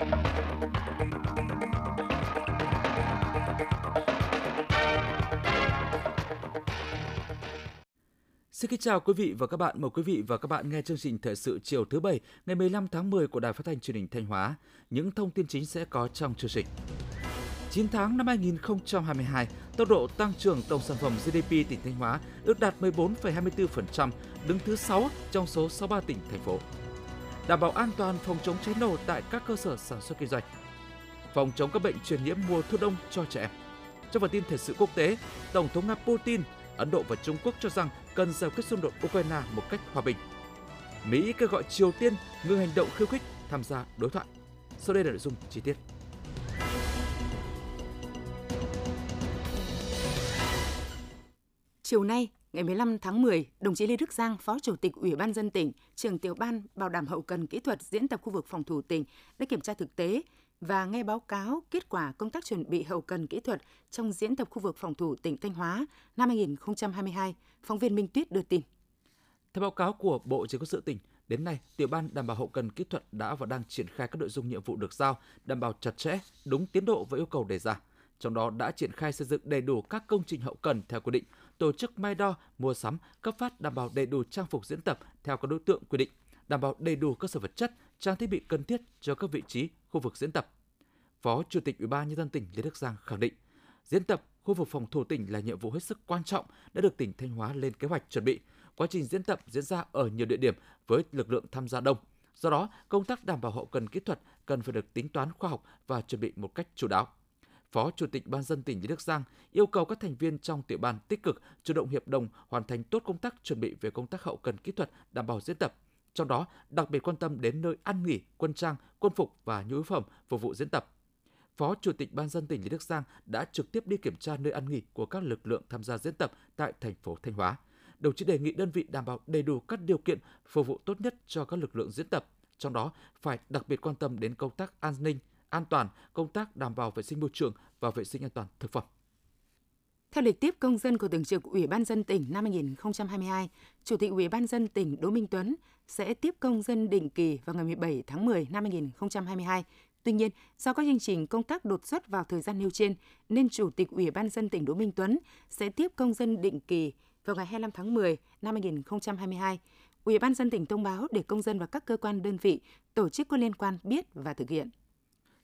Xin kính chào quý vị và các bạn. Mời quý vị và các bạn nghe chương trình Thời sự chiều thứ Bảy ngày 15 tháng 10 của Đài Phát thanh Truyền hình Thanh Hóa. Những thông tin chính sẽ có trong chương trình. 9 tháng năm 2022, tốc độ tăng trưởng tổng sản phẩm GDP tỉnh Thanh Hóa ước đạt 14,24%, đứng thứ 6 trong số 63 tỉnh, thành phố. Đảm bảo an toàn phòng chống cháy nổ tại các cơ sở sản xuất kinh doanh. Phòng chống các bệnh truyền nhiễm mùa thu đông cho trẻ em. Trong phần tin thời sự quốc tế, Tổng thống Nga Putin Ấn Độ và Trung Quốc cho rằng cần giải quyết xung đột Ukraine một cách hòa bình. Mỹ kêu gọi Triều Tiên ngừng hành động khiêu khích tham gia đối thoại. Sau đây là nội dung chi tiết. Chiều nay, ngày 15 tháng 10, đồng chí Lê Đức Giang, Phó Chủ tịch Ủy ban dân tỉnh, trưởng tiểu ban bảo đảm hậu cần kỹ thuật diễn tập khu vực phòng thủ tỉnh đã kiểm tra thực tế và nghe báo cáo kết quả công tác chuẩn bị hậu cần kỹ thuật trong diễn tập khu vực phòng thủ tỉnh Thanh Hóa năm 2022, phóng viên Minh Tuyết đưa tin. Theo báo cáo của Bộ Chỉ huy quân sự tỉnh, đến nay, tiểu ban đảm bảo hậu cần kỹ thuật đã và đang triển khai các nội dung nhiệm vụ được giao, đảm bảo chặt chẽ, đúng tiến độ và yêu cầu đề ra. Trong đó đã triển khai xây dựng đầy đủ các công trình hậu cần theo quy định, tổ chức may đo, mua sắm, cấp phát đảm bảo đầy đủ trang phục diễn tập theo các đối tượng quy định, đảm bảo đầy đủ cơ sở vật chất, trang thiết bị cần thiết cho các vị trí, khu vực diễn tập. Phó Chủ tịch Ủy ban nhân dân tỉnh Lê Đức Giang khẳng định, diễn tập khu vực phòng thủ tỉnh là nhiệm vụ hết sức quan trọng đã được tỉnh Thanh Hóa lên kế hoạch chuẩn bị. Quá trình diễn tập diễn ra ở nhiều địa điểm với lực lượng tham gia đông. Do đó, công tác đảm bảo hậu cần kỹ thuật cần phải được tính toán khoa học và chuẩn bị một cách chủ đáo. Phó Chủ tịch Ban dân tỉnh Lê Đức Giang yêu cầu các thành viên trong tiểu ban tích cực chủ động hiệp đồng hoàn thành tốt công tác chuẩn bị về công tác hậu cần kỹ thuật đảm bảo diễn tập, trong đó đặc biệt quan tâm đến nơi ăn nghỉ, quân trang, quân phục và nhu yếu phẩm phục vụ diễn tập. Phó Chủ tịch Ban dân tỉnh Lý Đức Giang đã trực tiếp đi kiểm tra nơi ăn nghỉ của các lực lượng tham gia diễn tập tại thành phố Thanh Hóa. Đồng chí đề nghị đơn vị đảm bảo đầy đủ các điều kiện phục vụ tốt nhất cho các lực lượng diễn tập, trong đó phải đặc biệt quan tâm đến công tác an ninh, an toàn, công tác đảm bảo vệ sinh môi trường và vệ sinh an toàn thực phẩm. Theo lịch tiếp công dân của Thường trực Ủy ban dân tỉnh năm 2022, Chủ tịch Ủy ban dân tỉnh Đỗ Minh Tuấn sẽ tiếp công dân định kỳ vào ngày 17 tháng 10 năm 2022. Tuy nhiên, do các chương trình công tác đột xuất vào thời gian nêu trên, nên Chủ tịch Ủy ban dân tỉnh Đỗ Minh Tuấn sẽ tiếp công dân định kỳ vào ngày 25 tháng 10 năm 2022. Ủy ban dân tỉnh thông báo để công dân và các cơ quan đơn vị, tổ chức có liên quan biết và thực hiện.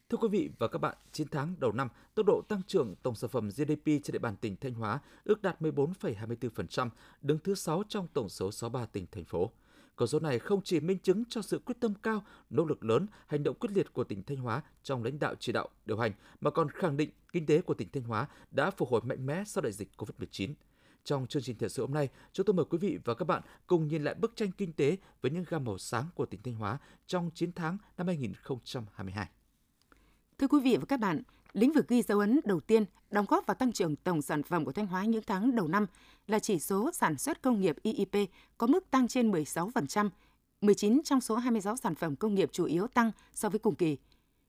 Thưa quý vị và các bạn, 9 tháng đầu năm, tốc độ tăng trưởng tổng sản phẩm GDP trên địa bàn tỉnh Thanh Hóa ước đạt 14,24%, đứng thứ 6 trong tổng số 63 tỉnh thành phố. Con số này không chỉ minh chứng cho sự quyết tâm cao, nỗ lực lớn, hành động quyết liệt của tỉnh Thanh Hóa trong lãnh đạo chỉ đạo, điều hành, mà còn khẳng định kinh tế của tỉnh Thanh Hóa đã phục hồi mạnh mẽ sau đại dịch COVID-19. Trong chương trình thời sự hôm nay, chúng tôi mời quý vị và các bạn cùng nhìn lại bức tranh kinh tế với những gam màu sáng của tỉnh Thanh Hóa trong 9 tháng năm 2022. Thưa quý vị và các bạn, lĩnh vực ghi dấu ấn đầu tiên đóng góp vào tăng trưởng tổng sản phẩm của Thanh Hóa những tháng đầu năm là chỉ số sản xuất công nghiệp IIP có mức tăng trên 16%, 19 trong số 26 sản phẩm công nghiệp chủ yếu tăng so với cùng kỳ.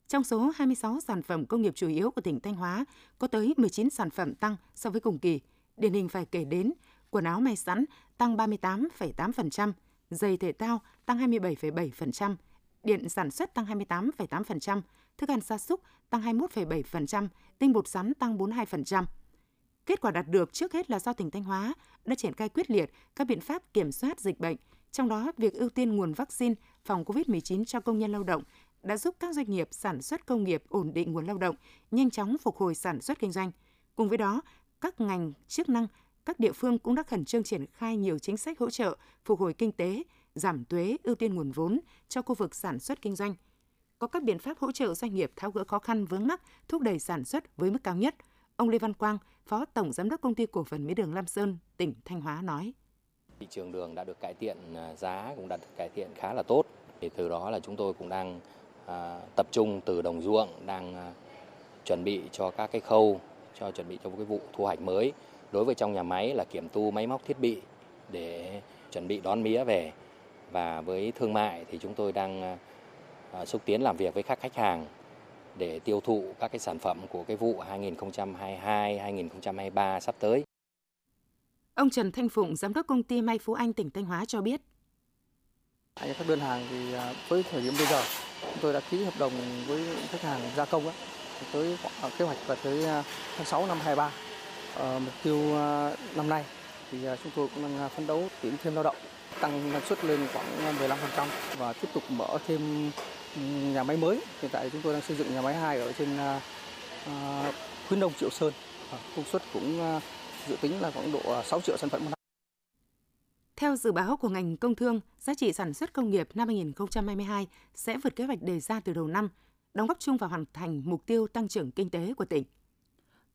Trong số 26 sản phẩm công nghiệp chủ yếu của tỉnh Thanh Hóa, có tới 19 sản phẩm tăng so với cùng kỳ. Điển hình phải kể đến quần áo may sẵn tăng 38,8%, giày thể thao tăng 27,7%, điện sản xuất tăng 28,8%, thức ăn gia súc tăng 21,7%, tinh bột sắn tăng 42%. Kết quả đạt được trước hết là do tỉnh Thanh Hóa đã triển khai quyết liệt các biện pháp kiểm soát dịch bệnh, trong đó việc ưu tiên nguồn vaccine phòng COVID-19 cho công nhân lao động đã giúp các doanh nghiệp sản xuất công nghiệp ổn định nguồn lao động, nhanh chóng phục hồi sản xuất kinh doanh. Cùng với đó, các ngành chức năng, các địa phương cũng đã khẩn trương triển khai nhiều chính sách hỗ trợ phục hồi kinh tế, giảm thuế, ưu tiên nguồn vốn cho khu vực sản xuất kinh doanh. Có các biện pháp hỗ trợ doanh nghiệp tháo gỡ khó khăn vướng mắc, thúc đẩy sản xuất với mức cao nhất. Ông Lê Văn Quang, Phó Tổng Giám đốc Công ty Cổ phần Mía đường Lam Sơn, tỉnh Thanh Hóa nói. Thị trường đường đã được cải thiện, à, giá cũng đã được cải thiện khá là tốt. Thì từ đó là chúng tôi cũng đang à, tập trung từ đồng ruộng, đang à, chuẩn bị cho các cái khâu, cho chuẩn bị cho cái vụ thu hoạch mới. Đối với trong nhà máy là kiểm tu máy móc thiết bị để chuẩn bị đón mía về và với thương mại thì chúng tôi đang à, xúc tiến làm việc với các khách hàng để tiêu thụ các cái sản phẩm của cái vụ 2022-2023 sắp tới. Ông Trần Thanh Phụng, giám đốc công ty May Phú Anh tỉnh Thanh Hóa cho biết. Các đơn hàng thì à, với thời điểm bây giờ chúng tôi đã ký hợp đồng với khách hàng gia công á, tới à, kế hoạch là tới à, tháng 6 năm 23. Ờ, mục tiêu năm nay thì chúng tôi cũng đang phấn đấu tuyển thêm lao động tăng năng suất lên khoảng 15% và tiếp tục mở thêm nhà máy mới. Hiện tại chúng tôi đang xây dựng nhà máy 2 ở trên à, à, khuyến đông Triệu Sơn. À, công suất cũng dự tính là khoảng độ 6 triệu sản phẩm một năm. Theo dự báo của ngành công thương, giá trị sản xuất công nghiệp năm 2022 sẽ vượt kế hoạch đề ra từ đầu năm, đóng góp chung vào hoàn thành mục tiêu tăng trưởng kinh tế của tỉnh.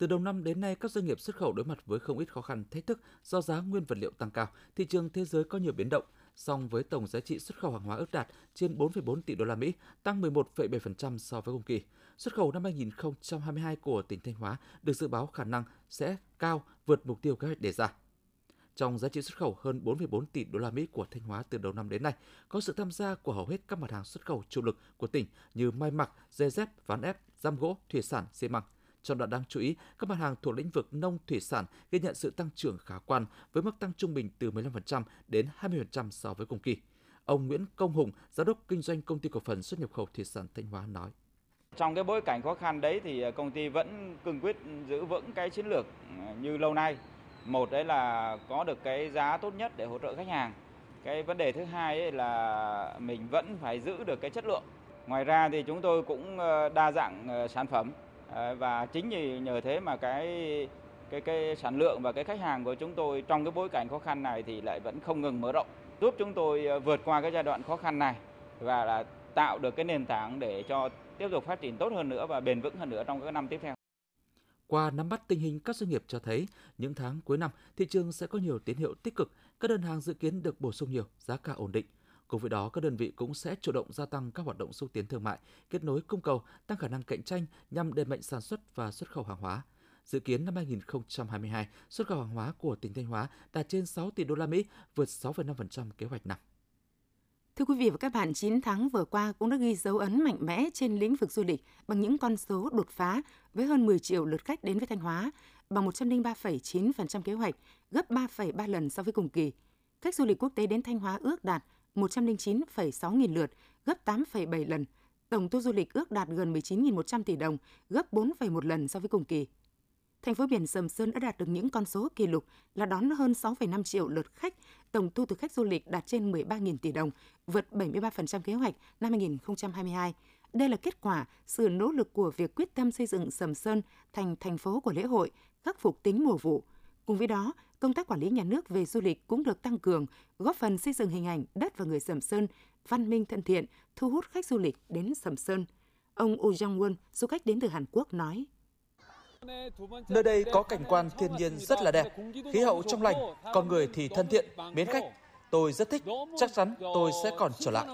Từ đầu năm đến nay, các doanh nghiệp xuất khẩu đối mặt với không ít khó khăn, thách thức do giá nguyên vật liệu tăng cao, thị trường thế giới có nhiều biến động. Song với tổng giá trị xuất khẩu hàng hóa ước đạt trên 4,4 tỷ đô la Mỹ, tăng 11,7% so với cùng kỳ. Xuất khẩu năm 2022 của tỉnh Thanh Hóa được dự báo khả năng sẽ cao vượt mục tiêu kế hoạch đề ra. Trong giá trị xuất khẩu hơn 4,4 tỷ đô la Mỹ của Thanh Hóa từ đầu năm đến nay, có sự tham gia của hầu hết các mặt hàng xuất khẩu chủ lực của tỉnh như may mặc, dây dép, ván ép, giam gỗ, thủy sản, xi măng. Trong đó đáng chú ý, các mặt hàng thuộc lĩnh vực nông thủy sản ghi nhận sự tăng trưởng khả quan với mức tăng trung bình từ 15% đến 20% so với cùng kỳ. Ông Nguyễn Công Hùng, giám đốc kinh doanh công ty cổ phần xuất nhập khẩu thủy sản Thanh Hóa nói: Trong cái bối cảnh khó khăn đấy thì à, công ty vẫn cương quyết giữ vững cái chiến lược à, như lâu nay. Một đấy là có được cái giá tốt nhất để hỗ trợ khách hàng. Cái vấn đề thứ hai ấy là mình vẫn phải giữ được cái chất lượng. Ngoài ra thì chúng tôi cũng à, đa dạng sản phẩm. Ờ, và chính vì nhờ thế mà cái cái cái sản lượng và cái khách hàng của chúng tôi trong cái bối cảnh khó khăn này thì lại vẫn không ngừng mở rộng giúp chúng tôi ờ, vượt qua cái giai đoạn khó khăn này và là tạo được cái nền tảng để cho tiếp tục phát triển tốt hơn nữa và bền vững hơn nữa trong các năm tiếp theo. Qua nắm bắt tình hình các doanh nghiệp cho thấy, những tháng cuối năm, thị trường sẽ có nhiều tín hiệu tích cực, các đơn hàng dự kiến được bổ sung nhiều, giá cả ổn định. Cùng với đó, các đơn vị cũng sẽ chủ động gia tăng các hoạt động xúc tiến thương mại, kết nối cung cầu, tăng khả năng cạnh tranh nhằm đẩy mạnh sản xuất và xuất khẩu hàng hóa. Dự kiến năm 2022, xuất khẩu hàng hóa của tỉnh Thanh Hóa đạt trên 6 tỷ đô la Mỹ, vượt 6,5% kế hoạch năm. Thưa quý vị và các bạn, 9 tháng vừa qua cũng đã ghi dấu ấn mạnh mẽ trên lĩnh vực du lịch bằng những con số đột phá với hơn 10 triệu lượt khách đến với Thanh Hóa, bằng 103,9% kế hoạch, gấp 3,3 lần so với cùng kỳ. Khách du lịch quốc tế đến Thanh Hóa ước đạt 109,6 nghìn lượt, gấp 8,7 lần. Tổng thu du lịch ước đạt gần 19.100 tỷ đồng, gấp 4,1 lần so với cùng kỳ thành phố biển Sầm Sơn đã đạt được những con số kỷ lục là đón hơn 6,5 triệu lượt khách, tổng thu từ khách du lịch đạt trên 13.000 tỷ đồng, vượt 73% kế hoạch năm 2022. Đây là kết quả sự nỗ lực của việc quyết tâm xây dựng Sầm Sơn thành thành phố của lễ hội, khắc phục tính mùa vụ. Cùng với đó, công tác quản lý nhà nước về du lịch cũng được tăng cường, góp phần xây dựng hình ảnh đất và người Sầm Sơn văn minh thân thiện, thu hút khách du lịch đến Sầm Sơn. Ông Oh Jong Won, du khách đến từ Hàn Quốc nói: Nơi đây có cảnh quan thiên nhiên rất là đẹp, khí hậu trong lành, con người thì thân thiện, mến khách. Tôi rất thích, chắc chắn tôi sẽ còn trở lại.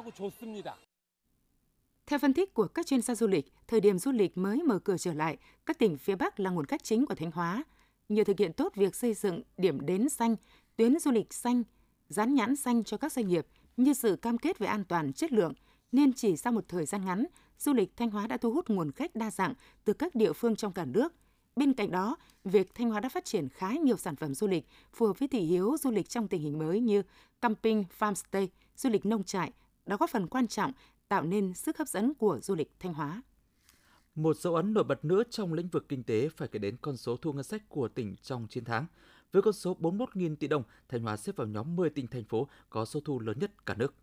Theo phân tích của các chuyên gia du lịch, thời điểm du lịch mới mở cửa trở lại, các tỉnh phía Bắc là nguồn khách chính của Thanh Hóa. Nhờ thực hiện tốt việc xây dựng điểm đến xanh, tuyến du lịch xanh, dán nhãn xanh cho các doanh nghiệp như sự cam kết về an toàn, chất lượng, nên chỉ sau một thời gian ngắn, du lịch Thanh Hóa đã thu hút nguồn khách đa dạng từ các địa phương trong cả nước – Bên cạnh đó, việc Thanh Hóa đã phát triển khá nhiều sản phẩm du lịch phù hợp với thị hiếu du lịch trong tình hình mới như camping, farmstay, du lịch nông trại, đã góp phần quan trọng tạo nên sức hấp dẫn của du lịch Thanh Hóa. Một dấu ấn nổi bật nữa trong lĩnh vực kinh tế phải kể đến con số thu ngân sách của tỉnh trong 9 tháng. Với con số 41.000 tỷ đồng, Thanh Hóa xếp vào nhóm 10 tỉnh thành phố có số thu lớn nhất cả nước.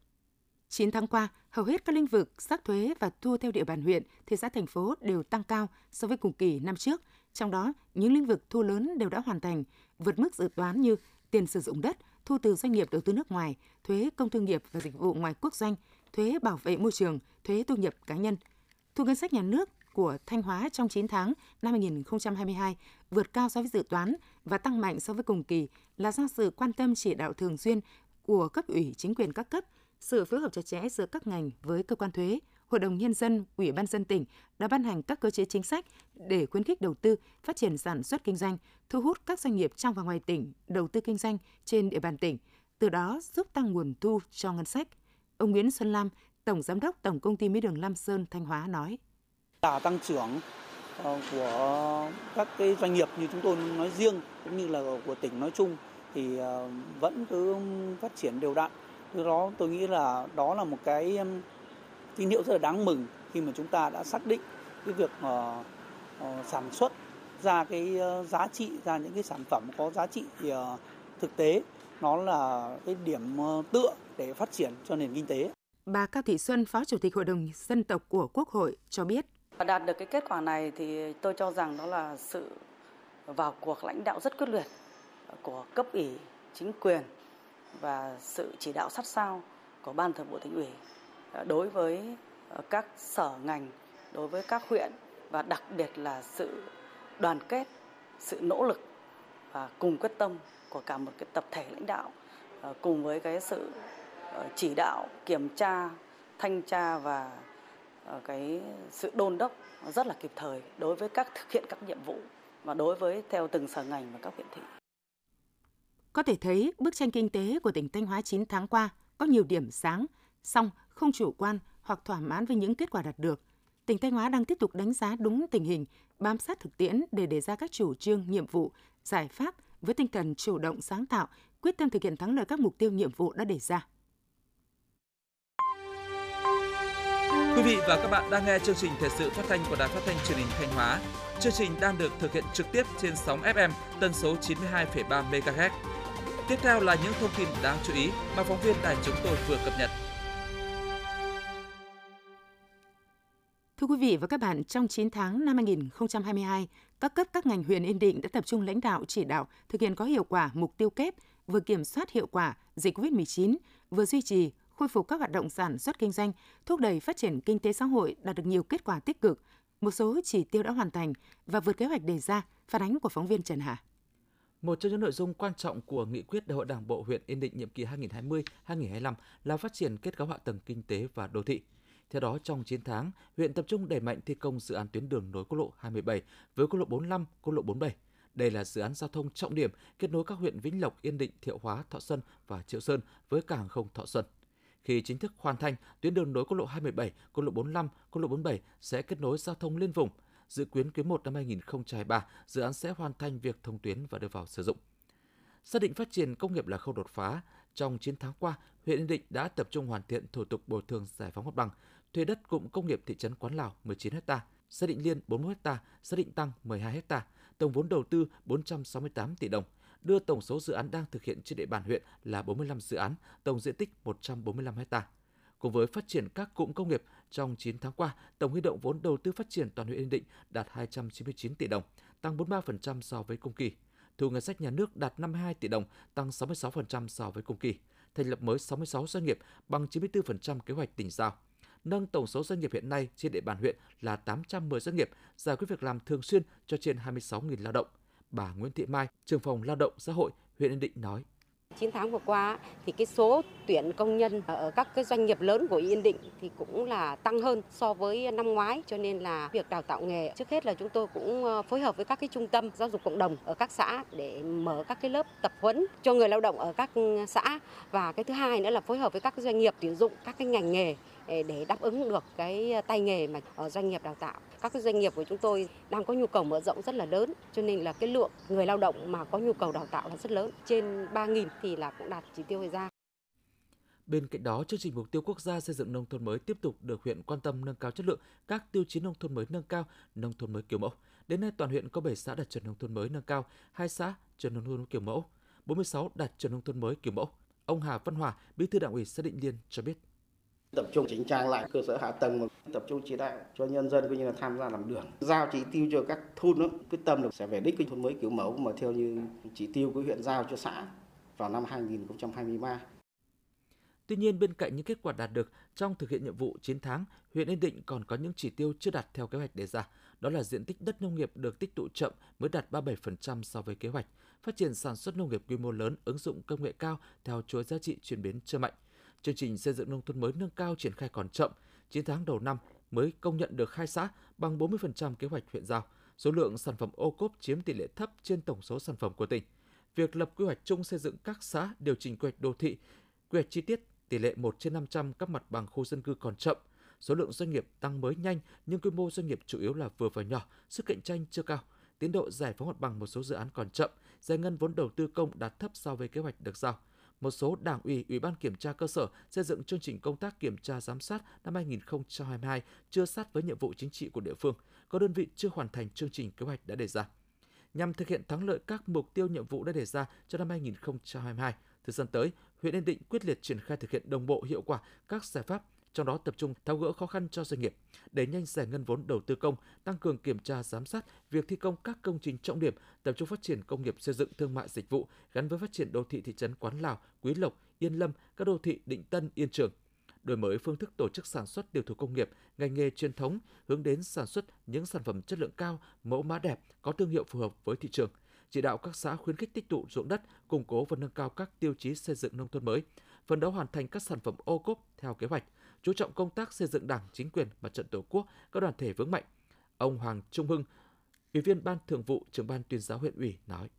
9 tháng qua, hầu hết các lĩnh vực sắc thuế và thu theo địa bàn huyện, thị xã thành phố đều tăng cao so với cùng kỳ năm trước – trong đó, những lĩnh vực thu lớn đều đã hoàn thành, vượt mức dự toán như tiền sử dụng đất, thu từ doanh nghiệp đầu tư nước ngoài, thuế công thương nghiệp và dịch vụ ngoài quốc doanh, thuế bảo vệ môi trường, thuế thu nhập cá nhân. Thu ngân sách nhà nước của Thanh Hóa trong 9 tháng năm 2022 vượt cao so với dự toán và tăng mạnh so với cùng kỳ là do sự quan tâm chỉ đạo thường xuyên của cấp ủy chính quyền các cấp, sự phối hợp chặt chẽ giữa các ngành với cơ quan thuế, Hội đồng Nhân dân, Ủy ban dân tỉnh đã ban hành các cơ chế chính sách để khuyến khích đầu tư, phát triển sản xuất kinh doanh, thu hút các doanh nghiệp trong và ngoài tỉnh đầu tư kinh doanh trên địa bàn tỉnh, từ đó giúp tăng nguồn thu cho ngân sách. Ông Nguyễn Xuân Lam, Tổng Giám đốc Tổng Công ty Mỹ đường Lam Sơn Thanh Hóa nói. Đà tăng trưởng ờ, của các cái doanh nghiệp như chúng tôi nói riêng cũng như là của tỉnh nói chung thì ờ, vẫn cứ phát triển đều đặn Từ đó tôi nghĩ là đó là một cái tín hiệu rất là đáng mừng khi mà chúng ta đã xác định cái việc ờ, sản xuất ra cái giá trị ra những cái sản phẩm có giá trị thực tế nó là cái điểm tựa để phát triển cho nền kinh tế. Bà Cao Thị Xuân, Phó Chủ tịch Hội đồng Dân tộc của Quốc hội cho biết. Và đạt được cái kết quả này thì tôi cho rằng đó là sự vào cuộc lãnh đạo rất quyết liệt của cấp ủy, chính quyền và sự chỉ đạo sát sao của Ban Thường vụ Tỉnh ủy à, đối với ờ, các sở ngành, đối với các huyện và đặc biệt là sự đoàn kết, sự nỗ lực và cùng quyết tâm của cả một cái tập thể lãnh đạo ờ, cùng với cái sự ờ, chỉ đạo, kiểm tra, thanh tra và Ờ, cái sự đôn đốc rất là kịp thời đối với các thực hiện các nhiệm vụ và đối với theo từng sở ngành và các huyện thị. Có thể thấy bức tranh kinh tế của tỉnh Thanh Hóa 9 tháng qua có nhiều điểm sáng, song không chủ quan hoặc thỏa mãn với những kết quả đạt được. Tỉnh Thanh Hóa đang tiếp tục đánh giá đúng tình hình, bám sát thực tiễn để đề ra các chủ trương, nhiệm vụ, giải pháp với tinh thần chủ động sáng tạo, quyết tâm thực hiện thắng lợi các mục tiêu nhiệm vụ đã đề ra. Quý vị và các bạn đang nghe chương trình thời sự phát thanh của Đài Phát thanh Truyền hình Thanh Hóa. Chương trình đang được thực hiện trực tiếp trên sóng FM tần số 92,3 MHz. Tiếp theo là những thông tin đáng chú ý mà phóng viên đài chúng tôi vừa cập nhật. Thưa quý vị và các bạn, trong 9 tháng năm 2022, các cấp các ngành huyện Yên Định đã tập trung lãnh đạo chỉ đạo thực hiện có hiệu quả mục tiêu kép vừa kiểm soát hiệu quả dịch COVID-19, vừa duy trì khôi phục các hoạt động sản xuất kinh doanh, thúc đẩy phát triển kinh tế xã hội đạt được nhiều kết quả tích cực. Một số chỉ tiêu đã hoàn thành và vượt kế hoạch đề ra, phản ánh của phóng viên Trần Hà. Một trong những nội dung quan trọng của nghị quyết Đại hội Đảng bộ huyện Yên Định nhiệm kỳ 2020-2025 là phát triển kết cấu hạ tầng kinh tế và đô thị. Theo đó, trong 9 tháng, huyện tập trung đẩy mạnh thi công dự án tuyến đường nối quốc lộ 27 với quốc lộ 45, quốc lộ 47. Đây là dự án giao thông trọng điểm kết nối các huyện Vĩnh Lộc, Yên Định, Thiệu Hóa, Thọ Xuân và Triệu Sơn với cảng hàng không Thọ Xuân. Khi chính thức hoàn thành, tuyến đường nối quốc lộ 27, quốc lộ 45, quốc lộ 47 sẽ kết nối giao thông liên vùng. Dự kiến quý 1 năm 2023, dự án sẽ hoàn thành việc thông tuyến và đưa vào sử dụng. Xác định phát triển công nghiệp là khâu đột phá, trong 9 tháng qua, huyện Yên Định đã tập trung hoàn thiện thủ tục bồi thường giải phóng mặt bằng, thuê đất cụm công nghiệp thị trấn Quán Lào 19 ha, Xác định Liên 41 ha, Xác định Tăng 12 ha, tổng vốn đầu tư 468 tỷ đồng, đưa tổng số dự án đang thực hiện trên địa bàn huyện là 45 dự án, tổng diện tích 145 ha. Cùng với phát triển các cụm công nghiệp, trong 9 tháng qua, tổng huy động vốn đầu tư phát triển toàn huyện Yên Định đạt 299 tỷ đồng, tăng 43% so với cùng kỳ. Thu ngân sách nhà nước đạt 52 tỷ đồng, tăng 66% so với cùng kỳ. Thành lập mới 66 doanh nghiệp, bằng 94% kế hoạch tỉnh giao nâng tổng số doanh nghiệp hiện nay trên địa bàn huyện là 810 doanh nghiệp, giải quyết việc làm thường xuyên cho trên 26.000 lao động. Bà Nguyễn Thị Mai, trưởng phòng lao động xã hội huyện Yên Định nói. 9 tháng vừa qua thì cái số tuyển công nhân ở các cái doanh nghiệp lớn của Yên Định thì cũng là tăng hơn so với năm ngoái cho nên là việc đào tạo nghề trước hết là chúng tôi cũng ờ, phối hợp với các cái trung tâm giáo dục cộng đồng ở các xã để mở các cái lớp tập huấn cho người lao động ở các ừ, xã và cái thứ hai nữa là phối hợp với các doanh nghiệp tuyển dụng các cái ngành nghề để đáp ứng được cái ờ, tay nghề mà ờ, doanh nghiệp đào tạo. Các cái doanh nghiệp của chúng tôi đang có nhu cầu mở rộng rất là lớn, cho nên là cái lượng người lao động mà có nhu cầu đào tạo là rất lớn, trên 3.000 thì là cũng đạt chỉ tiêu đề ra. Bên cạnh đó, chương trình mục tiêu quốc gia xây dựng nông thôn mới tiếp tục được huyện quan tâm nâng cao chất lượng các tiêu chí nông thôn mới nâng cao, nông thôn mới kiểu mẫu. Đến nay toàn huyện có 7 xã đạt chuẩn nông thôn mới nâng cao, 2 xã chuẩn nông thôn kiểu mẫu, 46 đạt chuẩn nông thôn mới kiểu mẫu. Ông Hà Văn Hòa, Bí thư Đảng ủy xã Định Liên cho biết tập trung chỉnh trang lại cơ sở hạ tầng tập trung chỉ đạo cho nhân dân cũng như là tham gia làm đường giao chỉ tiêu cho các thôn đó, quyết tâm được sẽ về đích cái thôn mới kiểu mẫu mà theo như chỉ tiêu của huyện giao cho xã vào năm 2023. Tuy nhiên, bên cạnh những kết quả đạt được trong thực hiện nhiệm vụ 9 tháng, huyện Yên Định còn có những chỉ tiêu chưa đạt theo kế hoạch đề ra. Đó là diện tích đất nông nghiệp được tích tụ chậm mới đạt 37% so với kế hoạch, phát triển sản xuất nông nghiệp quy mô lớn ứng dụng công nghệ cao theo chuỗi giá trị chuyển biến chưa mạnh, Chương trình xây dựng nông thôn mới nâng cao triển khai còn chậm, 9 tháng đầu năm mới công nhận được hai xã bằng 40% kế hoạch huyện giao. Số lượng sản phẩm ô cốp chiếm tỷ lệ thấp trên tổng số sản phẩm của tỉnh. Việc lập quy hoạch chung xây dựng các xã điều chỉnh quy hoạch đô thị, quy hoạch chi tiết tỷ lệ 1 trên 500 các mặt bằng khu dân cư còn chậm. Số lượng doanh nghiệp tăng mới nhanh nhưng quy mô doanh nghiệp chủ yếu là vừa và nhỏ, sức cạnh tranh chưa cao. Tiến độ giải phóng mặt bằng một số dự án còn chậm, giải ngân vốn đầu tư công đạt thấp so với kế hoạch được giao một số đảng ủy, ủy ban kiểm tra cơ sở xây dựng chương trình công tác kiểm tra giám sát năm 2022 chưa sát với nhiệm vụ chính trị của địa phương, có đơn vị chưa hoàn thành chương trình kế hoạch đã đề ra. Nhằm thực hiện thắng lợi các mục tiêu nhiệm vụ đã đề ra cho năm 2022, thời gian tới, huyện Yên Định quyết liệt triển khai thực hiện đồng bộ hiệu quả các giải pháp trong đó tập trung tháo gỡ khó khăn cho doanh nghiệp, đẩy nhanh giải ngân vốn đầu tư công, tăng cường kiểm tra giám sát việc thi công các công trình trọng điểm, tập trung phát triển công nghiệp xây dựng thương mại dịch vụ gắn với phát triển đô thị thị trấn Quán Lào, Quý Lộc, Yên Lâm, các đô thị Định Tân, Yên Trường đổi mới phương thức tổ chức sản xuất tiểu thủ công nghiệp, ngành nghề truyền thống hướng đến sản xuất những sản phẩm chất lượng cao, mẫu mã đẹp, có thương hiệu phù hợp với thị trường. Chỉ đạo các xã khuyến khích tích tụ ruộng đất, củng cố và nâng cao các tiêu chí xây dựng nông thôn mới, phấn đấu hoàn thành các sản phẩm ô cốp theo kế hoạch, chú trọng công tác xây dựng Đảng, chính quyền, mặt trận Tổ quốc, các đoàn thể vững mạnh. Ông Hoàng Trung Hưng, Ủy viên Ban Thường vụ, trưởng ban tuyên giáo huyện ủy nói: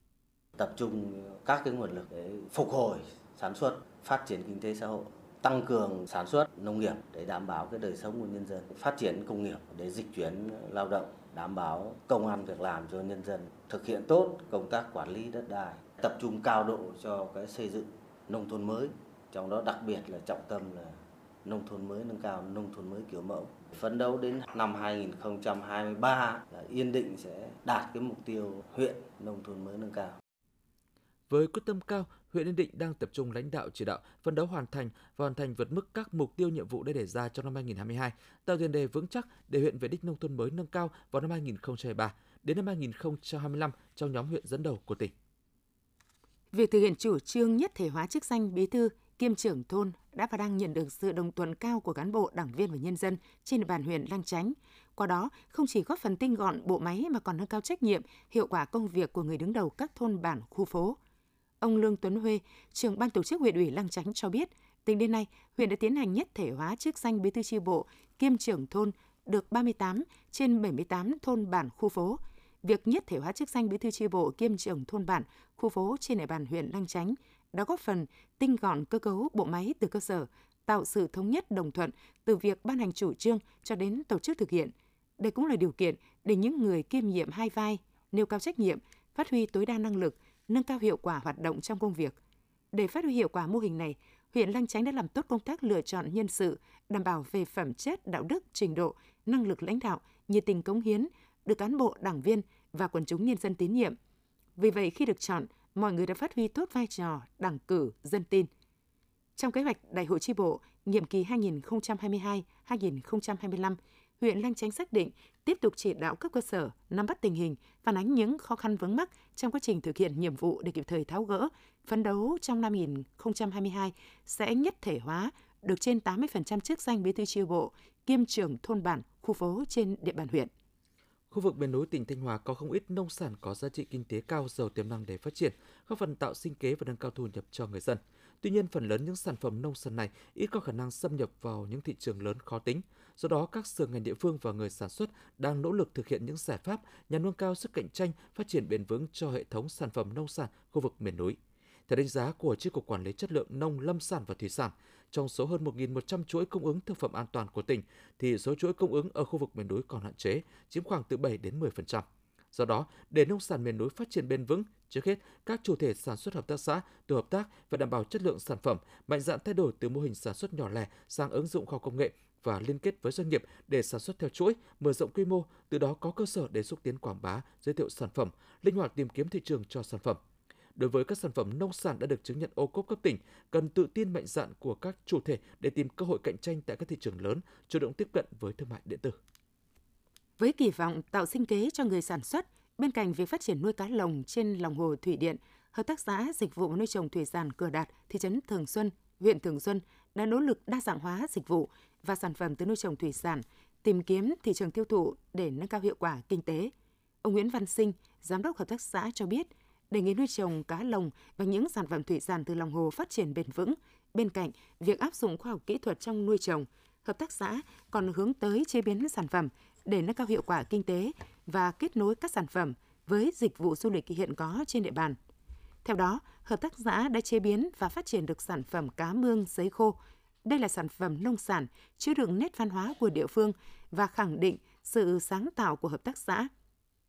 Tập trung các cái nguồn lực để phục hồi sản xuất, phát triển kinh tế xã hội, tăng cường sản xuất nông nghiệp để đảm bảo cái đời sống của nhân dân, phát triển công nghiệp để dịch chuyển lao động, đảm bảo công an việc làm cho nhân dân, thực hiện tốt công tác quản lý đất đai, tập trung cao độ cho cái xây dựng nông thôn mới, trong đó đặc biệt là trọng tâm là nông thôn mới nâng cao nông thôn mới kiểu mẫu. Phấn đấu đến năm 2023 là Yên Định sẽ đạt cái mục tiêu huyện nông thôn mới nâng cao. Với quyết tâm cao, huyện Yên Định đang tập trung lãnh đạo chỉ đạo, phấn đấu hoàn thành và hoàn thành vượt mức các mục tiêu nhiệm vụ đã đề ra trong năm 2022, tạo tiền đề vững chắc để huyện về đích nông thôn mới nâng cao vào năm 2023 đến năm 2025 trong nhóm huyện dẫn đầu của tỉnh. Việc thực hiện chủ trương nhất thể hóa chức danh bí thư kiêm trưởng thôn đã và đang nhận được sự đồng thuận cao của cán bộ, đảng viên và nhân dân trên địa bàn huyện Lang Chánh. Qua đó, không chỉ góp phần tinh gọn bộ máy mà còn nâng cao trách nhiệm, hiệu quả công việc của người đứng đầu các thôn bản, khu phố. Ông Lương Tuấn Huê, trưởng ban tổ chức huyện ủy Lang Chánh cho biết, tính đến nay, huyện đã tiến hành nhất thể hóa chức danh bí thư chi bộ kiêm trưởng thôn được 38 trên 78 thôn bản khu phố. Việc nhất thể hóa chức danh bí thư chi bộ kiêm trưởng thôn bản, khu phố trên địa bàn huyện Lang Chánh đã góp phần tinh gọn cơ cấu bộ máy từ cơ sở, tạo sự thống nhất đồng thuận từ việc ban hành chủ trương cho đến tổ chức thực hiện. Đây cũng là điều kiện để những người kiêm nhiệm hai vai, nêu cao trách nhiệm, phát huy tối đa năng lực, nâng cao hiệu quả hoạt động trong công việc. Để phát huy hiệu quả mô hình này, huyện Lang Chánh đã làm tốt công tác lựa chọn nhân sự, đảm bảo về phẩm chất, đạo đức, trình độ, năng lực lãnh đạo, nhiệt tình cống hiến, được cán bộ, đảng viên và quần chúng nhân dân tín nhiệm. Vì vậy, khi được chọn, mọi người đã phát huy tốt vai trò đảng cử, dân tin. Trong kế hoạch Đại hội tri bộ nhiệm kỳ 2022-2025, huyện Lang Chánh xác định tiếp tục chỉ đạo cấp cơ sở nắm bắt tình hình, phản ánh những khó khăn vướng mắc trong quá trình thực hiện nhiệm vụ để kịp thời tháo gỡ, phấn đấu trong năm 2022 sẽ nhất thể hóa được trên 80% chức danh bí thư chi bộ, kiêm trưởng thôn bản, khu phố trên địa bàn huyện. Khu vực miền núi tỉnh Thanh Hóa có không ít nông sản có giá trị kinh tế cao, giàu tiềm năng để phát triển, góp phần tạo sinh kế và nâng cao thu nhập cho người dân. Tuy nhiên, phần lớn những sản phẩm nông sản này ít có khả năng xâm nhập vào những thị trường lớn khó tính. Do đó, các sở ngành địa phương và người sản xuất đang nỗ lực thực hiện những giải pháp nhằm nâng cao sức cạnh tranh, phát triển bền vững cho hệ thống sản phẩm nông sản khu vực miền núi. Theo đánh giá của Chi cục Quản lý Chất lượng Nông Lâm sản và Thủy sản, trong số hơn 1.100 chuỗi cung ứng thực phẩm an toàn của tỉnh, thì số chuỗi cung ứng ở khu vực miền núi còn hạn chế, chiếm khoảng từ 7 đến 10%. Do đó, để nông sản miền núi phát triển bền vững, trước hết, các chủ thể sản xuất hợp tác xã tổ hợp tác và đảm bảo chất lượng sản phẩm, mạnh dạn thay đổi từ mô hình sản xuất nhỏ lẻ sang ứng dụng khoa công nghệ và liên kết với doanh nghiệp để sản xuất theo chuỗi, mở rộng quy mô, từ đó có cơ sở để xúc tiến quảng bá, giới thiệu sản phẩm, linh hoạt tìm kiếm thị trường cho sản phẩm đối với các sản phẩm nông sản đã được chứng nhận ô cốp cấp tỉnh, cần tự tin mạnh dạn của các chủ thể để tìm cơ hội cạnh tranh tại các thị trường lớn, chủ động tiếp cận với thương mại điện tử. Với kỳ vọng tạo sinh kế cho người sản xuất, bên cạnh việc phát triển nuôi cá lồng trên lòng hồ thủy điện, hợp tác xã dịch vụ nuôi trồng thủy sản Cửa Đạt, thị trấn Thường Xuân, huyện Thường Xuân đã nỗ lực đa dạng hóa dịch vụ và sản phẩm từ nuôi trồng thủy sản, tìm kiếm thị trường tiêu thụ để nâng cao hiệu quả kinh tế. Ông Nguyễn Văn Sinh, giám đốc hợp tác xã cho biết, để nghề nuôi trồng cá lồng và những sản phẩm thủy sản từ lòng hồ phát triển bền vững. Bên cạnh việc áp dụng khoa học kỹ thuật trong nuôi trồng, hợp tác xã còn hướng tới chế biến sản phẩm để nâng cao hiệu quả kinh tế và kết nối các sản phẩm với dịch vụ du lịch hiện có trên địa bàn. Theo đó, hợp tác xã đã chế biến và phát triển được sản phẩm cá mương giấy khô. Đây là sản phẩm nông sản chứa đựng nét văn hóa của địa phương và khẳng định sự sáng tạo của hợp tác xã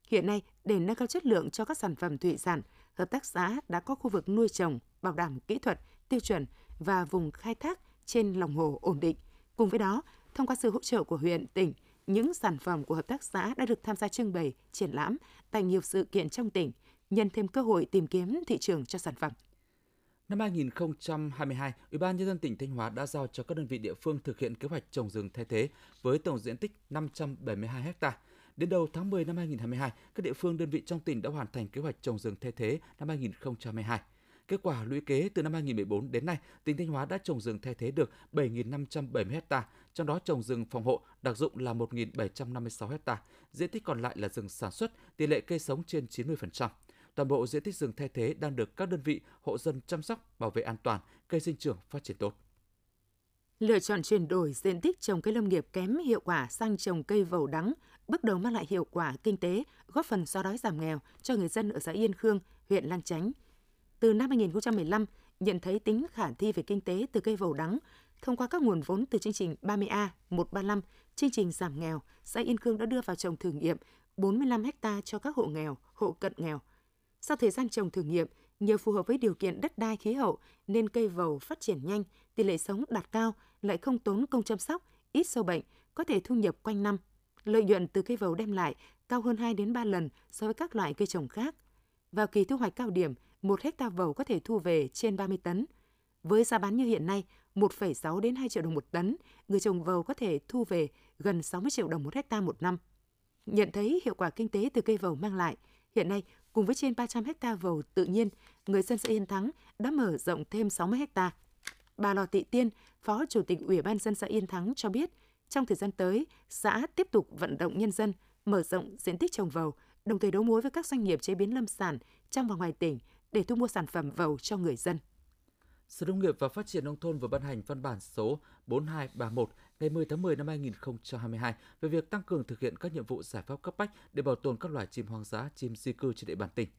Hiện nay, để nâng cao chất lượng cho các sản phẩm thủy sản, hợp tác xã đã có khu vực nuôi trồng, bảo đảm kỹ thuật tiêu chuẩn và vùng khai thác trên lòng hồ ổn định. Cùng với đó, thông qua sự hỗ trợ của huyện, tỉnh, những sản phẩm của hợp tác xã đã được tham gia trưng bày, triển lãm tại nhiều sự kiện trong tỉnh, nhân thêm cơ hội tìm kiếm thị trường cho sản phẩm. Năm 2022, Ủy ban nhân dân tỉnh Thanh Hóa đã giao cho các đơn vị địa phương thực hiện kế hoạch trồng rừng thay thế với tổng diện tích 572 ha. Đến đầu tháng 10 năm 2022, các địa phương đơn vị trong tỉnh đã hoàn thành kế hoạch trồng rừng thay thế năm 2022. Kết quả lũy kế từ năm 2014 đến nay, tỉnh Thanh Hóa đã trồng rừng thay thế được 7.570 ha, trong đó trồng rừng phòng hộ đặc dụng là 1.756 ha, diện tích còn lại là rừng sản xuất, tỷ lệ cây sống trên 90%. Toàn bộ diện tích rừng thay thế đang được các đơn vị hộ dân chăm sóc, bảo vệ an toàn, cây sinh trưởng phát triển tốt. Lựa chọn chuyển đổi diện tích trồng cây lâm nghiệp kém hiệu quả sang trồng cây vầu đắng, bước đầu mang lại hiệu quả kinh tế, góp phần xóa đói giảm nghèo cho người dân ở xã Yên Khương, huyện Lang Chánh. Từ năm 2015, nhận thấy tính khả thi về kinh tế từ cây vầu đắng, thông qua các nguồn vốn từ chương trình 30A 135, chương trình giảm nghèo, xã Yên Khương đã đưa vào trồng thử nghiệm 45 ha cho các hộ nghèo, hộ cận nghèo. Sau thời gian trồng thử nghiệm, nhờ phù hợp với điều kiện đất đai khí hậu nên cây vầu phát triển nhanh, tỷ lệ sống đạt cao, lại không tốn công chăm sóc, ít sâu bệnh, có thể thu nhập quanh năm. Lợi nhuận từ cây vầu đem lại cao hơn 2 đến 3 lần so với các loại cây trồng khác. Vào kỳ thu hoạch cao điểm, một hecta vầu có thể thu về trên 30 tấn. Với giá bán như hiện nay, 1,6 đến 2 triệu đồng một tấn, người trồng vầu có thể thu về gần 60 triệu đồng một hecta một năm. Nhận thấy hiệu quả kinh tế từ cây vầu mang lại, hiện nay cùng với trên 300 hecta vầu tự nhiên, người dân xã Yên Thắng đã mở rộng thêm 60 hecta. Bà Lò Thị Tiên, Phó Chủ tịch Ủy ban dân xã Yên Thắng cho biết, trong thời gian tới, xã tiếp tục vận động nhân dân mở rộng diện tích trồng vầu, đồng thời đấu mối với các doanh nghiệp chế biến lâm sản trong và ngoài tỉnh để thu mua sản phẩm vầu cho người dân. Sở Nông nghiệp và Phát triển Nông thôn vừa ban hành văn bản số 4231 ngày 10 tháng 10 năm 2022 về việc tăng cường thực hiện các nhiệm vụ giải pháp cấp bách để bảo tồn các loài chim hoang dã, chim di cư trên địa bàn tỉnh.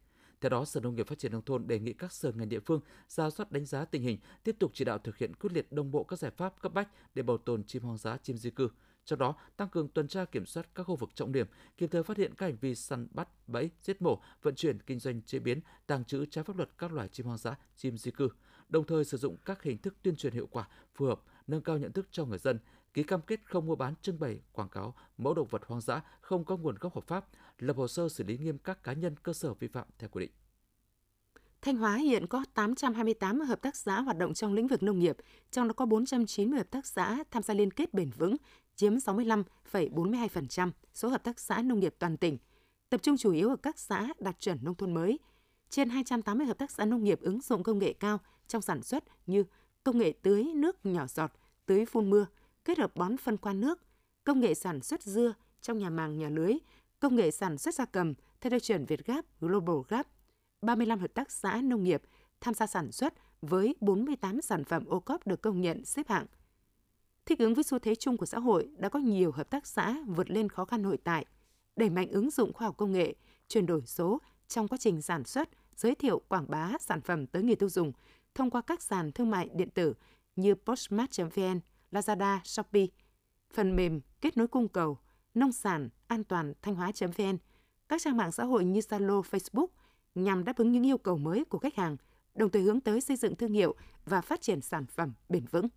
Theo đó, Sở Nông nghiệp Phát triển Nông thôn đề nghị các sở ngành địa phương ra soát đánh giá tình hình, tiếp tục chỉ đạo thực hiện quyết liệt đồng bộ các giải pháp cấp bách để bảo tồn chim hoang dã, chim di cư, trong đó, tăng cường tuần tra kiểm soát các khu vực trọng điểm, kịp thời phát hiện các hành vi săn bắt, bẫy, giết mổ, vận chuyển, kinh doanh, chế biến, tàng trữ trái pháp luật các loài chim hoang dã, chim di cư, đồng thời sử dụng các hình thức tuyên truyền hiệu quả, phù hợp, nâng cao nhận thức cho người dân, ký cam kết không mua bán, trưng bày, quảng cáo mẫu động vật hoang dã không có nguồn gốc hợp pháp, lập hồ sơ xử lý nghiêm các cá nhân cơ sở vi phạm theo quy định. Thanh Hóa hiện có 828 hợp tác xã hoạt động trong lĩnh vực nông nghiệp, trong đó có 490 hợp tác xã tham gia liên kết bền vững, chiếm 65,42% số hợp tác xã nông nghiệp toàn tỉnh, tập trung chủ yếu ở các xã đạt chuẩn nông thôn mới. Trên 280 hợp tác xã nông nghiệp ứng dụng công nghệ cao trong sản xuất như công nghệ tưới nước nhỏ giọt, tưới phun mưa, kết hợp bón phân qua nước, công nghệ sản xuất dưa trong nhà màng nhà lưới, công nghệ sản xuất gia cầm theo tiêu chuẩn Việt Gap Global Gap. 35 hợp tác xã nông nghiệp tham gia sản xuất với 48 sản phẩm ô cốp được công nhận xếp hạng Thích ứng với xu thế chung của xã hội, đã có nhiều hợp tác xã vượt lên khó khăn nội tại, đẩy mạnh ứng dụng khoa học công nghệ, chuyển đổi số trong quá trình sản xuất, giới thiệu quảng bá sản phẩm tới người tiêu dùng thông qua các sàn thương mại điện tử như postmart.vn, Lazada, Shopee, phần mềm kết nối cung cầu, nông sản an toàn thanh hóa.vn, các trang mạng xã hội như Zalo, Facebook nhằm đáp ứng những yêu cầu mới của khách hàng, đồng thời hướng tới xây dựng thương hiệu và phát triển sản phẩm bền vững.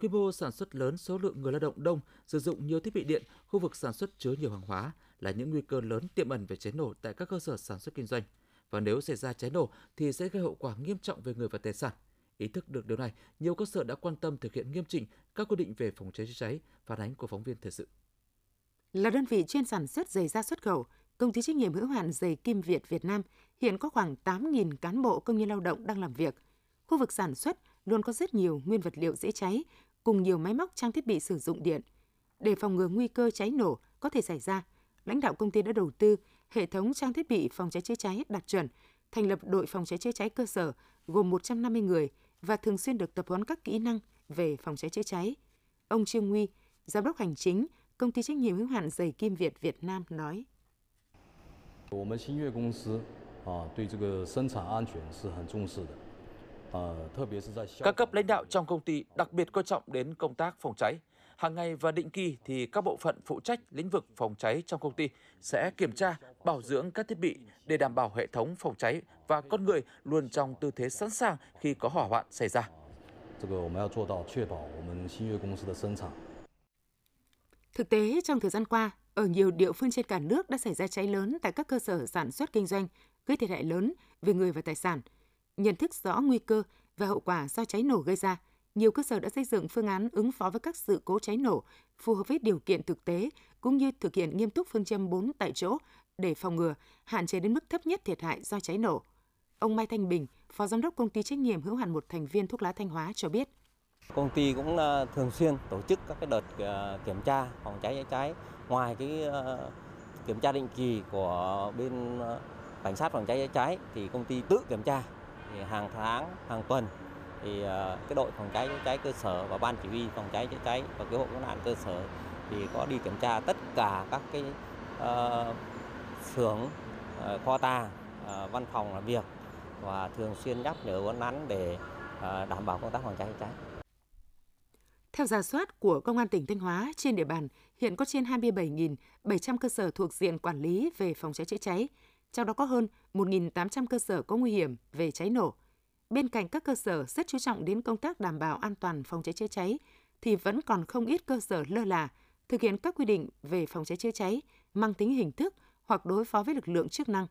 Quy mô sản xuất lớn, số lượng người lao động đông, sử dụng nhiều thiết bị điện, khu vực sản xuất chứa nhiều hàng hóa là những nguy cơ lớn tiềm ẩn về cháy nổ tại các cơ sở sản xuất kinh doanh. Và nếu xảy ra cháy nổ thì sẽ gây hậu quả nghiêm trọng về người và tài sản. Ý thức được điều này, nhiều cơ sở đã quan tâm thực hiện nghiêm chỉnh các quy định về phòng cháy chữa cháy, phản ánh của phóng viên thời sự. Là đơn vị chuyên sản xuất giày da xuất khẩu, công ty trách nhiệm hữu hạn giày Kim Việt Việt Nam hiện có khoảng 8.000 cán bộ công nhân lao động đang làm việc. Khu vực sản xuất luôn có rất nhiều nguyên vật liệu dễ cháy, cùng nhiều máy móc trang thiết bị sử dụng điện. Để phòng ngừa nguy cơ cháy nổ có thể xảy ra, lãnh đạo công ty đã đầu tư hệ thống trang thiết bị phòng cháy chữa cháy đạt chuẩn, thành lập đội phòng cháy chữa cháy cơ sở gồm 150 người và thường xuyên được tập huấn các kỹ năng về phòng cháy chữa cháy. Ông Trương Huy, giám đốc hành chính công ty trách nhiệm hữu hạn giày Kim Việt Việt Nam nói. Các cấp lãnh đạo trong công ty đặc biệt coi trọng đến công tác phòng cháy, Hàng ngày và định kỳ thì các bộ phận phụ trách lĩnh vực phòng cháy trong công ty sẽ kiểm tra, bảo dưỡng các thiết bị để đảm bảo hệ thống phòng cháy và con người luôn trong tư thế sẵn sàng khi có hỏa hoạn xảy ra. Thực tế, trong thời gian qua, ở nhiều địa phương trên cả nước đã xảy ra cháy lớn tại các cơ sở sản xuất kinh doanh, gây thiệt hại lớn về người và tài sản. Nhận thức rõ nguy cơ và hậu quả do cháy nổ gây ra – nhiều cơ sở đã xây dựng phương án ứng phó với các sự cố cháy nổ phù hợp với điều kiện thực tế cũng như thực hiện nghiêm túc phương châm 4 tại chỗ để phòng ngừa, hạn chế đến mức thấp nhất thiệt hại do cháy nổ. Ông Mai Thanh Bình, Phó Giám đốc Công ty trách nhiệm hữu hạn một thành viên thuốc lá Thanh Hóa cho biết. Công ty cũng ờ, thường xuyên tổ chức các cái đợt ờ, kiểm tra phòng cháy chữa cháy. Ngoài cái ờ, kiểm tra định kỳ của bên cảnh sát phòng cháy chữa cháy thì công ty tự kiểm tra thì hàng tháng, hàng tuần thì ờ, cái đội phòng cháy chữa cháy cơ sở và ban chỉ huy phòng cháy chữa cháy và cứu hộ cứu nạn cơ sở thì có đi kiểm tra tất cả các cái uh, xưởng, uh, kho tàng, uh, văn phòng làm việc và thường xuyên nhắc nhở uốn nắn để uh, đảm bảo công tác phòng cháy chữa cháy. Theo giả soát của Công an tỉnh Thanh Hóa, trên địa bàn hiện có trên 27.700 cơ sở thuộc diện quản lý về phòng cháy chữa cháy, trong đó có hơn 1.800 cơ sở có nguy hiểm về cháy nổ. Bên cạnh các cơ sở rất chú trọng đến công tác đảm bảo an toàn phòng cháy chữa cháy, thì vẫn còn không ít cơ sở lơ là, thực hiện các quy định về phòng cháy chữa cháy mang tính hình thức hoặc đối phó với lực lượng chức năng.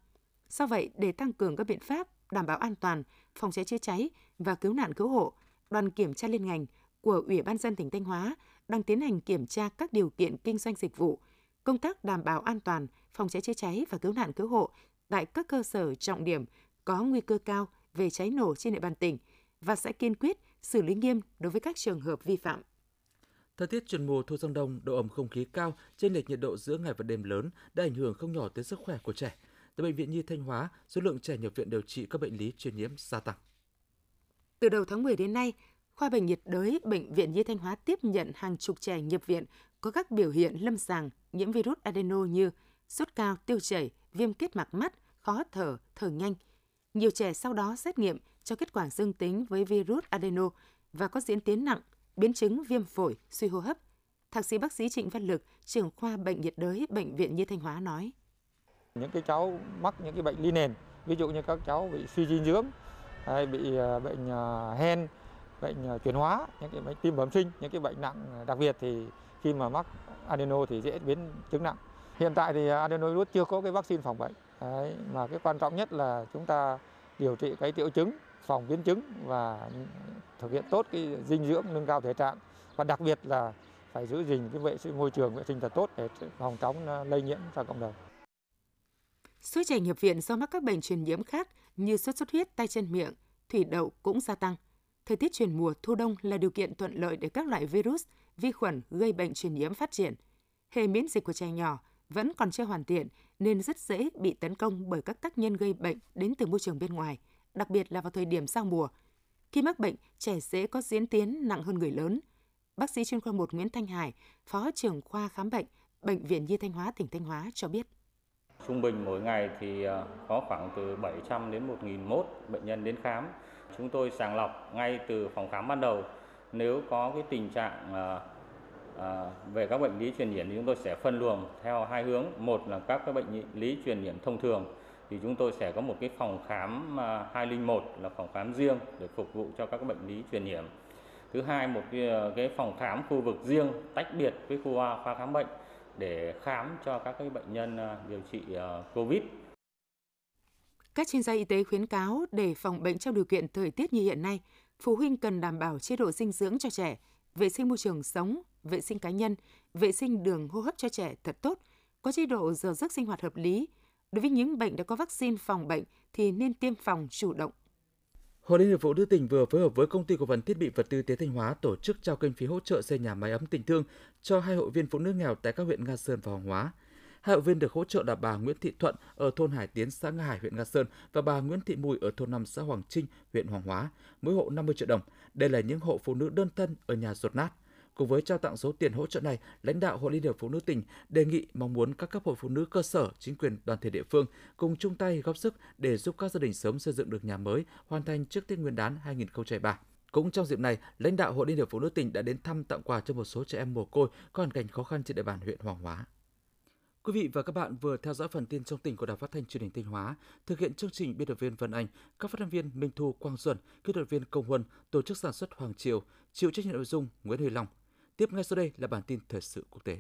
Do vậy, để tăng cường các biện pháp đảm bảo an toàn, phòng cháy chữa cháy và cứu nạn cứu hộ, đoàn kiểm tra liên ngành của Ủy ban dân tỉnh Thanh Hóa đang tiến hành kiểm tra các điều kiện kinh doanh dịch vụ, công tác đảm bảo an toàn, phòng cháy chữa cháy và cứu nạn cứu hộ tại các cơ sở trọng điểm có nguy cơ cao về cháy nổ trên địa bàn tỉnh và sẽ kiên quyết xử lý nghiêm đối với các trường hợp vi phạm. Thời tiết chuyển mùa thu sang đông, độ ẩm không khí cao, chênh lệch nhiệt độ giữa ngày và đêm lớn đã ảnh hưởng không nhỏ tới sức khỏe của trẻ. Tại bệnh viện Nhi Thanh Hóa, số lượng trẻ nhập viện điều trị các bệnh lý truyền nhiễm gia tăng. Từ đầu tháng 10 đến nay, khoa bệnh nhiệt đới Bệnh viện Nhi Thanh Hóa tiếp nhận hàng chục trẻ nhập viện có các biểu hiện lâm sàng nhiễm virus adeno như sốt cao, tiêu chảy, viêm kết mạc mắt, khó thở, thở nhanh. Nhiều trẻ sau đó xét nghiệm cho kết quả dương tính với virus adeno và có diễn tiến nặng, biến chứng viêm phổi, suy hô hấp. Thạc sĩ bác sĩ Trịnh Văn Lực, trưởng khoa bệnh nhiệt đới Bệnh viện Nhi Thanh Hóa nói. Những cái cháu mắc những cái bệnh lý nền, ví dụ như các cháu bị suy dinh dưỡng hay bị à, bệnh à, hen bệnh à, chuyển hóa, những cái bệnh tim bẩm sinh, những cái bệnh nặng đặc biệt thì khi mà mắc adeno thì dễ biến chứng nặng. Hiện tại thì adenovirus chưa có cái vaccine phòng bệnh. Đấy, mà cái quan trọng nhất là chúng ta điều trị cái triệu chứng, phòng biến chứng và thực hiện tốt cái dinh dưỡng nâng cao thể trạng và đặc biệt là phải giữ gìn cái vệ sinh môi trường vệ sinh thật tốt để phòng chống ờ, lây nhiễm ra cộng đồng. Số trẻ nhập viện do mắc các bệnh truyền nhiễm khác như sốt xuất huyết, tay chân miệng, thủy đậu cũng gia tăng. Thời tiết chuyển mùa thu đông là điều kiện thuận lợi để các loại virus, vi khuẩn gây bệnh truyền nhiễm phát triển. Hệ miễn dịch của trẻ nhỏ vẫn còn chưa hoàn thiện nên rất dễ bị tấn công bởi các tác nhân gây bệnh đến từ môi trường bên ngoài, đặc biệt là vào thời điểm giao mùa. Khi mắc bệnh, trẻ dễ có diễn tiến nặng hơn người lớn. Bác sĩ chuyên khoa 1 Nguyễn Thanh Hải, Phó trưởng khoa khám bệnh, Bệnh viện Nhi Thanh Hóa, tỉnh Thanh Hóa cho biết. Trung bình mỗi ngày thì à, có khoảng từ 700 đến 1.000 bệnh nhân đến khám chúng tôi sàng lọc ngay từ phòng khám ban đầu nếu có cái tình trạng à, à, về các bệnh lý truyền nhiễm thì chúng tôi sẽ phân luồng theo hai hướng. Một là các cái bệnh lý truyền nhiễm thông thường thì chúng tôi sẽ có một cái phòng khám à, 201 là phòng khám riêng để phục vụ cho các bệnh lý truyền nhiễm. Thứ hai một cái, à, cái phòng khám khu vực riêng tách biệt với khu khoa khám bệnh để khám cho các cái bệnh nhân à, điều trị à, covid. Các chuyên gia y tế khuyến cáo để phòng bệnh trong điều kiện thời tiết như hiện nay, phụ huynh cần đảm bảo chế độ dinh dưỡng cho trẻ, vệ sinh môi trường sống, vệ sinh cá nhân, vệ sinh đường hô hấp cho trẻ thật tốt, có chế độ giờ giấc sinh hoạt hợp lý. Đối với những bệnh đã có vaccine phòng bệnh thì nên tiêm phòng chủ động. Hội Liên hiệp Phụ nữ tỉnh vừa phối hợp với công ty cổ phần thiết bị vật tư Tế Thanh Hóa tổ chức trao kinh phí hỗ trợ xây nhà máy ấm tình thương cho hai hội viên phụ nữ nghèo tại các huyện Nga Sơn và Hoàng Hóa. Hai hội viên được hỗ trợ là bà Nguyễn Thị Thuận ở thôn Hải Tiến, xã Nga Hải, huyện Nga Sơn và bà Nguyễn Thị Mùi ở thôn 5 xã Hoàng Trinh, huyện Hoàng Hóa, mỗi hộ 50 triệu đồng. Đây là những hộ phụ nữ đơn thân ở nhà ruột nát. Cùng với trao tặng số tiền hỗ trợ này, lãnh đạo Hội Liên hiệp Phụ nữ tỉnh đề nghị mong muốn các cấp hội phụ nữ cơ sở, chính quyền, đoàn thể địa phương cùng chung tay góp sức để giúp các gia đình sớm xây dựng được nhà mới, hoàn thành trước Tết Nguyên đán 2023. Cũng trong dịp này, lãnh đạo Hội Liên hiệp Phụ nữ tỉnh đã đến thăm tặng quà cho một số trẻ em mồ côi có hoàn cảnh khó khăn trên địa bàn huyện Hoàng Hóa. Quý vị và các bạn vừa theo dõi phần tin trong tỉnh của Đài Phát thanh Truyền hình Thanh Hóa. Thực hiện chương trình biên tập viên Vân Anh, các phát thanh viên Minh Thu, Quang Duẩn, kỹ thuật viên Công Huân, tổ chức sản xuất Hoàng Triều, chịu trách nhiệm nội dung Nguyễn Huy Long. Tiếp ngay sau đây là bản tin thời sự quốc tế.